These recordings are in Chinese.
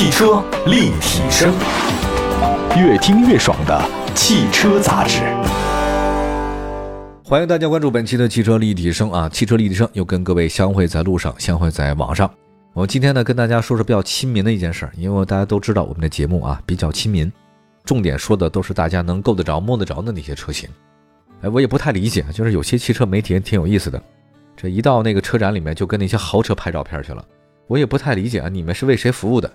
汽车立体声，越听越爽的汽车杂志。欢迎大家关注本期的汽车立体声啊！汽车立体声又跟各位相会在路上，相会在网上。我们今天呢，跟大家说说比较亲民的一件事儿，因为大家都知道我们的节目啊比较亲民，重点说的都是大家能够得着、摸得着的那些车型。哎，我也不太理解，就是有些汽车媒体挺有意思的，这一到那个车展里面就跟那些豪车拍照片去了。我也不太理解啊，你们是为谁服务的？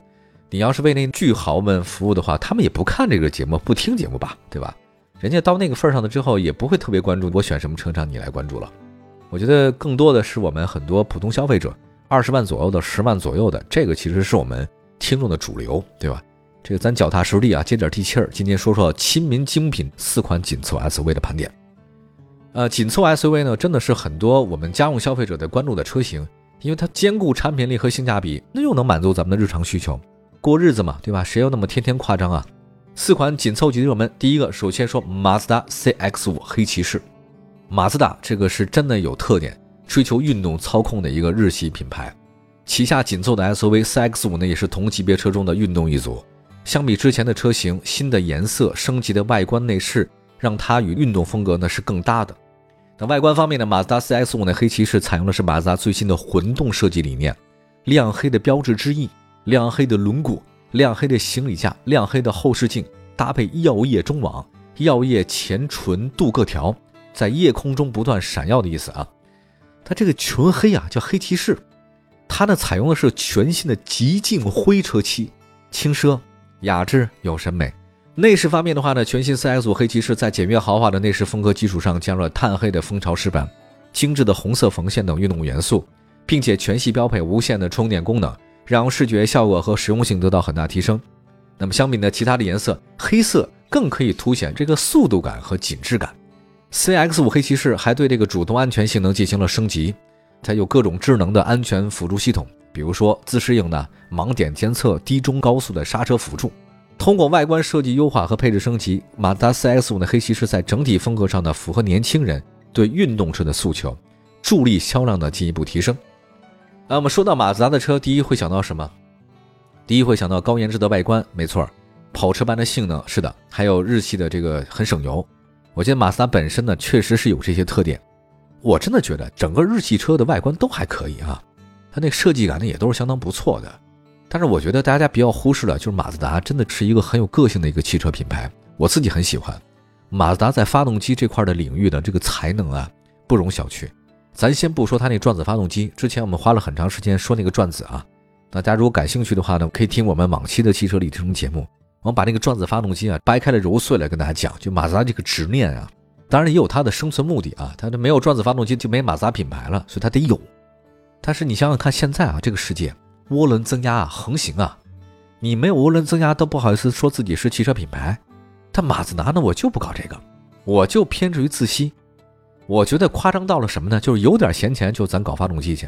你要是为那巨豪们服务的话，他们也不看这个节目，不听节目吧，对吧？人家到那个份上了之后，也不会特别关注我选什么车厂，你来关注了。我觉得更多的是我们很多普通消费者，二十万左右的、十万左右的，这个其实是我们听众的主流，对吧？这个咱脚踏实地啊，接点地气儿。今天说说亲民精品四款紧凑 SUV 的盘点。呃，紧凑 SUV 呢，真的是很多我们家用消费者的关注的车型，因为它兼顾产品力和性价比，那又能满足咱们的日常需求，过日子嘛，对吧？谁要那么天天夸张啊？四款紧凑级的热门，第一个首先说马自达 CX-5 黑骑士。马自达这个是真的有特点，追求运动操控的一个日系品牌，旗下紧凑的 SUV CX-5 呢，也是同级别车中的运动一族。相比之前的车型，新的颜色、升级的外观内饰，让它与运动风格呢是更搭的。那外观方面呢，马自达 CX-5 的黑骑士采用的是马自达最新的混动设计理念，亮黑的标志之翼，亮黑的轮毂，亮黑的行李架，亮黑的后视镜，搭配耀夜中网，耀夜前唇镀铬条，在夜空中不断闪耀的意思啊。它这个纯黑啊，叫黑骑士，它呢采用的是全新的极净灰车漆，轻奢、雅致、有审美。内饰方面的话呢，全新 CX-5 黑骑士在简约豪华的内饰风格基础上，加入了碳黑的蜂巢饰板、精致的红色缝线等运动元素，并且全系标配无线的充电功能，让视觉效果和实用性得到很大提升。那么相比呢，其他的颜色，黑色更可以凸显这个速度感和紧致感。CX-5 黑骑士还对这个主动安全性能进行了升级，它有各种智能的安全辅助系统，比如说自适应的盲点监测、低中高速的刹车辅助。通过外观设计优化和配置升级，马自达 CX-5 的黑骑士在整体风格上呢，符合年轻人对运动车的诉求，助力销量的进一步提升。那我们说到马自达的车，第一会想到什么？第一会想到高颜值的外观，没错，跑车般的性能，是的，还有日系的这个很省油。我觉得马自达本身呢，确实是有这些特点。我真的觉得整个日系车的外观都还可以啊，它那个设计感呢，也都是相当不错的。但是我觉得大家比较忽视了，就是马自达真的是一个很有个性的一个汽车品牌，我自己很喜欢。马自达在发动机这块的领域的这个才能啊，不容小觑。咱先不说它那转子发动机，之前我们花了很长时间说那个转子啊，大家如果感兴趣的话呢，可以听我们往期的汽车里程节目，我们把那个转子发动机啊掰开了揉碎了跟大家讲，就马自达这个执念啊，当然也有它的生存目的啊，它这没有转子发动机就没马自达品牌了，所以它得有。但是你想想看，现在啊这个世界。涡轮增压啊，横行啊！你没有涡轮增压都不好意思说自己是汽车品牌。但马自达呢，我就不搞这个，我就偏执于自吸。我觉得夸张到了什么呢？就是有点闲钱就咱搞发动机去。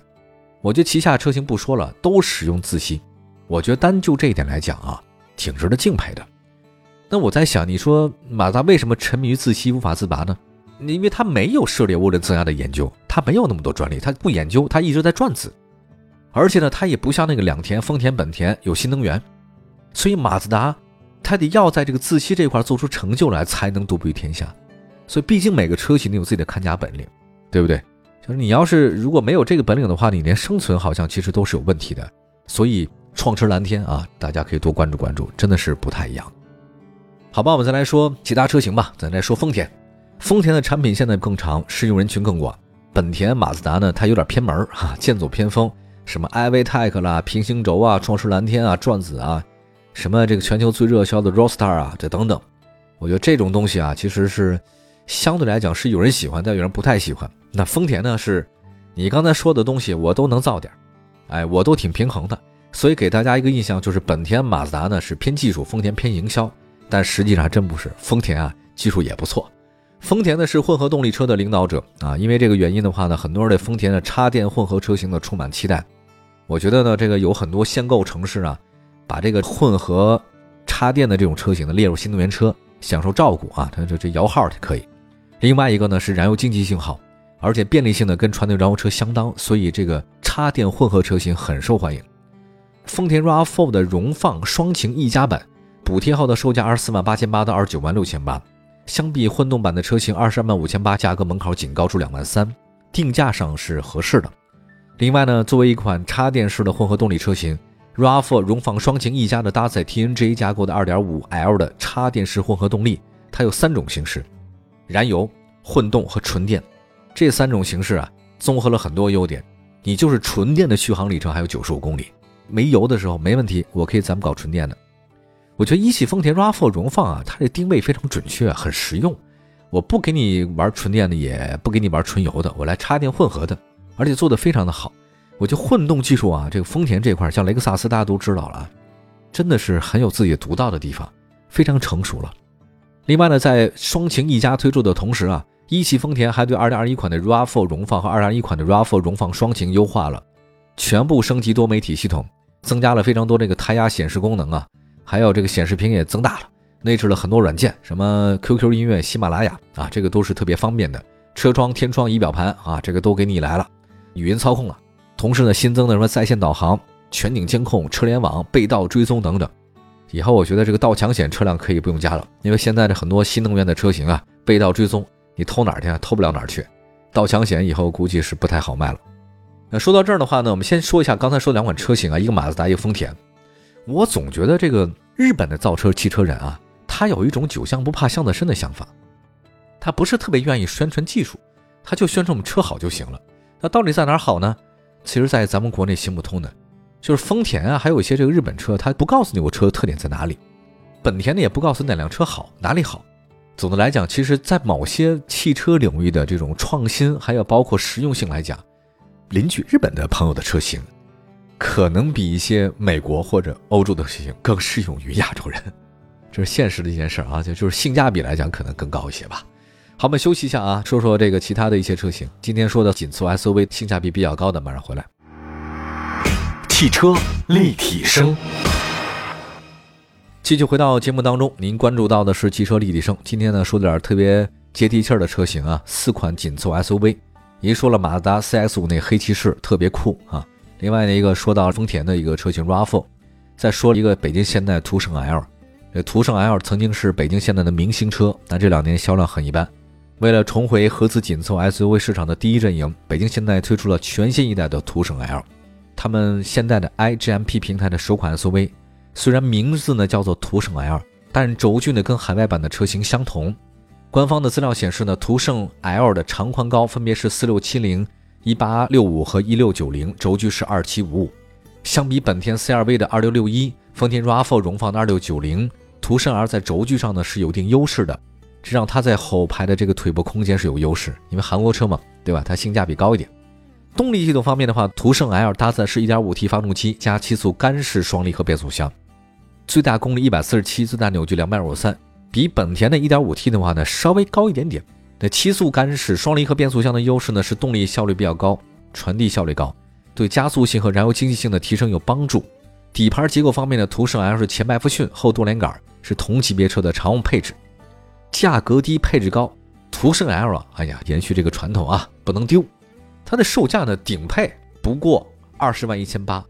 我觉得旗下车型不说了，都使用自吸。我觉得单就这一点来讲啊，挺值得敬佩的。那我在想，你说马自达为什么沉迷于自吸无法自拔呢？因为它没有涉猎涡轮增压的研究，它没有那么多专利，它不研究，它一直在转子。而且呢，它也不像那个两田、丰田、本田有新能源，所以马自达它得要在这个自吸这块做出成就来，才能独步于天下。所以，毕竟每个车企都有自己的看家本领，对不对？就是你要是如果没有这个本领的话，你连生存好像其实都是有问题的。所以，创驰蓝天啊，大家可以多关注关注，真的是不太一样。好吧，我们再来说其他车型吧。咱再说丰田，丰田的产品线呢更长，适用人群更广。本田、马自达呢，它有点偏门哈，剑走偏锋。什么 iVTEC 啦，平行轴啊，创驰蓝天啊，转子啊，什么这个全球最热销的 Roadster 啊，这等等，我觉得这种东西啊，其实是相对来讲是有人喜欢，但有人不太喜欢。那丰田呢，是你刚才说的东西我都能造点，哎，我都挺平衡的。所以给大家一个印象就是，本田、马自达呢是偏技术，丰田偏营销，但实际上还真不是，丰田啊技术也不错。丰田呢是混合动力车的领导者啊，因为这个原因的话呢，很多人对丰田的插电混合车型呢充满期待。我觉得呢，这个有很多限购城市啊，把这个混合插电的这种车型呢列入新能源车，享受照顾啊，它这这摇号就可以。另外一个呢是燃油经济性好，而且便利性呢跟传统燃油车相当，所以这个插电混合车型很受欢迎。丰田 RAV4 的荣放双擎 E 加版，补贴后的售价二十四万八千八到二十九万六千八，相比混动版的车型二十二万五千八，价格门槛仅高出两万三，定价上是合适的。另外呢，作为一款插电式的混合动力车型，RAV4 荣放双擎 E 加的搭载 TNGA 架构的 2.5L 的插电式混合动力，它有三种形式：燃油、混动和纯电。这三种形式啊，综合了很多优点。你就是纯电的续航里程还有九十五公里。没油的时候没问题，我可以咱们搞纯电的。我觉得一汽丰田 RAV4 荣放啊，它这定位非常准确，很实用。我不给你玩纯电的，也不给你玩纯油的，我来插电混合的，而且做的非常的好。我觉得混动技术啊，这个丰田这块，像雷克萨斯大家都知道了，真的是很有自己独到的地方，非常成熟了。另外呢，在双擎一家推出的同时啊，一汽丰田还对2021款的 RAV4 荣放和2021款的 RAV4 荣放双擎优化了，全部升级多媒体系统。增加了非常多这个胎压显示功能啊，还有这个显示屏也增大了，内置了很多软件，什么 QQ 音乐、喜马拉雅啊，这个都是特别方便的。车窗、天窗、仪表盘啊，这个都给你来了，语音操控了。同时呢，新增的什么在线导航、全景监控、车联网、被盗追踪等等。以后我觉得这个盗抢险车辆可以不用加了，因为现在的很多新能源的车型啊，被盗追踪，你偷哪儿去啊？偷不了哪儿去。盗抢险以后估计是不太好卖了。那说到这儿的话呢，我们先说一下刚才说两款车型啊，一个马自达，一个丰田。我总觉得这个日本的造车汽车人啊，他有一种酒香不怕巷子深的想法，他不是特别愿意宣传技术，他就宣传我们车好就行了。那到底在哪儿好呢？其实，在咱们国内行不通的，就是丰田啊，还有一些这个日本车，他不告诉你我车的特点在哪里。本田呢，也不告诉哪辆车好，哪里好。总的来讲，其实，在某些汽车领域的这种创新，还有包括实用性来讲。邻居日本的朋友的车型，可能比一些美国或者欧洲的车型更适用于亚洲人，这是现实的一件事啊，就就是性价比来讲可能更高一些吧。好，我们休息一下啊，说说这个其他的一些车型。今天说的紧凑 SUV 性价比比较高的，马上回来。汽车立体声，继续回到节目当中，您关注到的是汽车立体声。今天呢，说点特别接地气儿的车型啊，四款紧凑 SUV。一说了马自达 CX 五那黑骑士特别酷啊，另外呢一个说到丰田的一个车型 RAV4，再说一个北京现代途胜 L，这途胜 L 曾经是北京现代的明星车，但这两年销量很一般。为了重回合资紧凑 SUV 市场的第一阵营，北京现代推出了全新一代的途胜 L，他们现代的 iGMP 平台的首款 SUV，虽然名字呢叫做途胜 L，但轴距呢跟海外版的车型相同。官方的资料显示呢，途胜 L 的长宽高分别是四六七零、一八六五和一六九零，轴距是二七五五。相比本田 CR-V 的二六六一、丰田 RAV4 荣放的二六九零，途胜 L 在轴距上呢是有一定优势的，这让它在后排的这个腿部空间是有优势，因为韩国车嘛，对吧？它性价比高一点。动力系统方面的话，途胜 L 搭载是一点五 T 发动机加七速干式双离合变速箱，最大功率一百四十七，最大扭矩两百五十三。比本田的 1.5T 的话呢，稍微高一点点。那七速干式双离合变速箱的优势呢，是动力效率比较高，传递效率高，对加速性和燃油经济性的提升有帮助。底盘结构方面呢，途胜 L 是前麦弗逊后多连杆，是同级别车的常用配置。价格低，配置高，途胜 L 啊，哎呀，延续这个传统啊，不能丢。它的售价呢，顶配不过二十万一千八，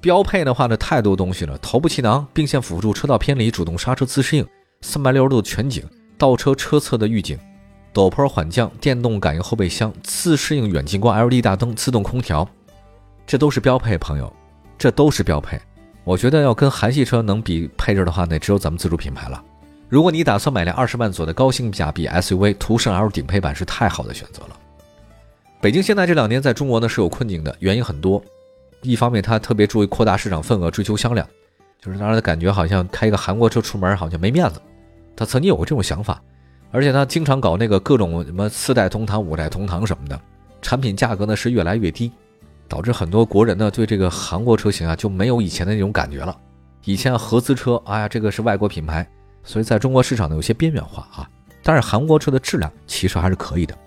标配的话呢，太多东西了，头部气囊、并线辅助、车道偏离、主动刹车自适应。三百六十度全景倒车车侧的预警，陡坡缓降，电动感应后备箱，自适应远近光 LED 大灯，自动空调，这都是标配，朋友，这都是标配。我觉得要跟韩系车能比配置的话，那只有咱们自主品牌了。如果你打算买辆二十万左的高性价比 SUV，途胜 L 顶配版是太好的选择了。北京现在这两年在中国呢是有困境的，原因很多。一方面，它特别注意扩大市场份额，追求销量，就是让人感觉好像开一个韩国车出门好像没面子。他曾经有过这种想法，而且他经常搞那个各种什么四代同堂、五代同堂什么的，产品价格呢是越来越低，导致很多国人呢对这个韩国车型啊就没有以前的那种感觉了。以前合资车，哎呀，这个是外国品牌，所以在中国市场呢有些边缘化啊。但是韩国车的质量其实还是可以的。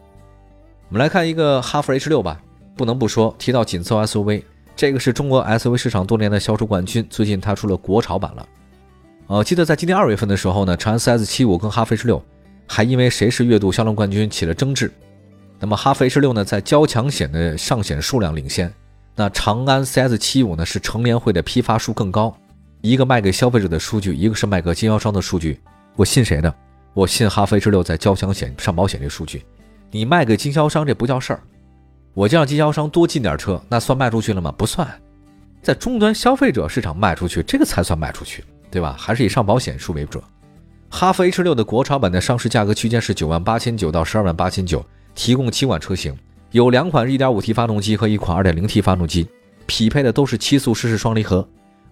我们来看一个哈弗 H 六吧，不能不说，提到紧凑 SUV，这个是中国 SUV 市场多年的销售冠军，最近它出了国潮版了。呃，记得在今年二月份的时候呢，长安 CS 七五跟哈弗 H 六还因为谁是月度销量冠军起了争执。那么哈弗 H 六呢，在交强险的上险数量领先，那长安 CS 七五呢是乘联会的批发数更高，一个卖给消费者的数据，一个是卖给经销商的数据，我信谁呢？我信哈弗 H 六在交强险上保险这数据，你卖给经销商这不叫事儿，我就让经销商多进点车，那算卖出去了吗？不算，在终端消费者市场卖出去，这个才算卖出去，对吧？还是以上保险数为准。哈弗 H 六的国潮版的上市价格区间是九万八千九到十二万八千九，提供七款车型。有两款 1.5T 发动机和一款 2.0T 发动机，匹配的都是七速湿式双离合。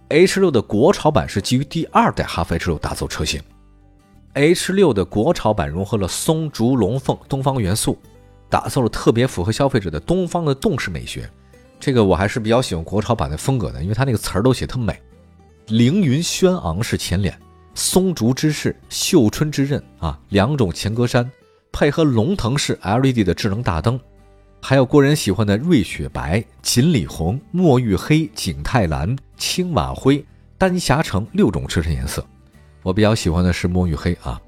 H6 的国潮版是基于第二代哈弗 H6 打造车型。H6 的国潮版融合了松竹龙凤东方元素，打造了特别符合消费者的东方的动式美学。这个我还是比较喜欢国潮版的风格的，因为它那个词儿都写特美。凌云轩昂式前脸，松竹之势，绣春之刃啊，两种前格栅，配合龙腾式 LED 的智能大灯。还有国人喜欢的瑞雪白、锦鲤红、墨玉黑、景泰蓝、青瓦灰、丹霞橙六种车身颜色，我比较喜欢的是墨玉黑啊。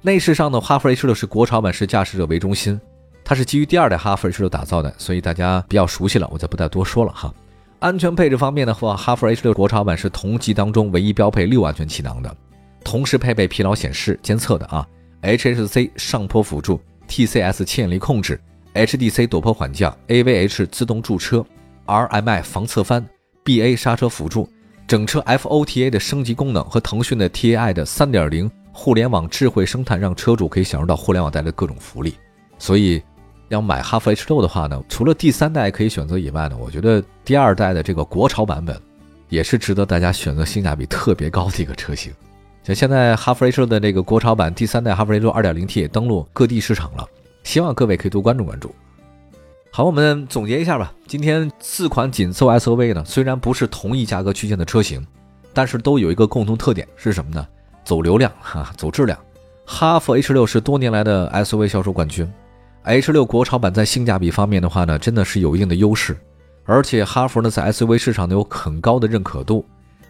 内饰上的哈弗 H 六是国潮版，是驾驶者为中心，它是基于第二代哈弗 H 六打造的，所以大家比较熟悉了，我就不再多说了哈。安全配置方面的话，哈弗 H 六国潮版是同级当中唯一标配六安全气囊的，同时配备疲劳显示监测的啊，HSC 上坡辅助，TCS 牵引力控制。HDC 陡坡缓降，AVH 自动驻车，RMI 防侧翻，BA 刹车辅助，整车 FOTA 的升级功能和腾讯的 TAI 的3.0互联网智慧生态，让车主可以享受到互联网带来的各种福利。所以，要买哈弗 H 六的话呢，除了第三代可以选择以外呢，我觉得第二代的这个国潮版本也是值得大家选择，性价比特别高的一个车型。像现在哈弗 H 六的这个国潮版第三代哈弗 H 六 2.0T 也登陆各地市场了。希望各位可以多关注关注。好，我们总结一下吧。今天四款紧凑 SUV 呢，虽然不是同一价格区间的车型，但是都有一个共同特点是什么呢？走流量哈，走质量。哈弗 H 六是多年来的 SUV 销售冠军，H 六国潮版在性价比方面的话呢，真的是有一定的优势。而且哈弗呢，在 SUV 市场呢有很高的认可度。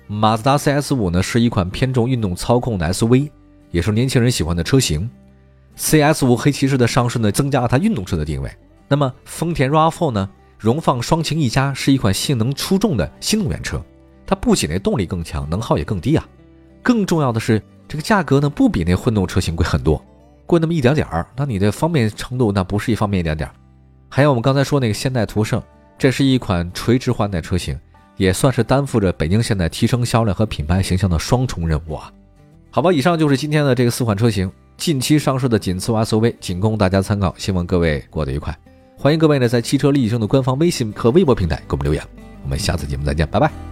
马自达 CS 五呢，是一款偏重运动操控的 SUV，也是年轻人喜欢的车型。CS 五黑骑士的上市呢，增加了它运动车的定位。那么丰田 RAV4 呢，荣放双擎一加是一款性能出众的新能源车，它不仅那动力更强，能耗也更低啊。更重要的是，这个价格呢，不比那混动车型贵很多，贵那么一点点儿。那你的方便程度，那不是一方面一点点儿。还有我们刚才说那个现代途胜，这是一款垂直换代车型，也算是担负着北京现代提升销量和品牌形象的双重任务啊。好吧，以上就是今天的这个四款车型。近期上市的紧凑 SUV，仅供大家参考，希望各位过得愉快。欢迎各位呢在汽车立体声的官方微信和微博平台给我们留言。我们下次节目再见，拜拜。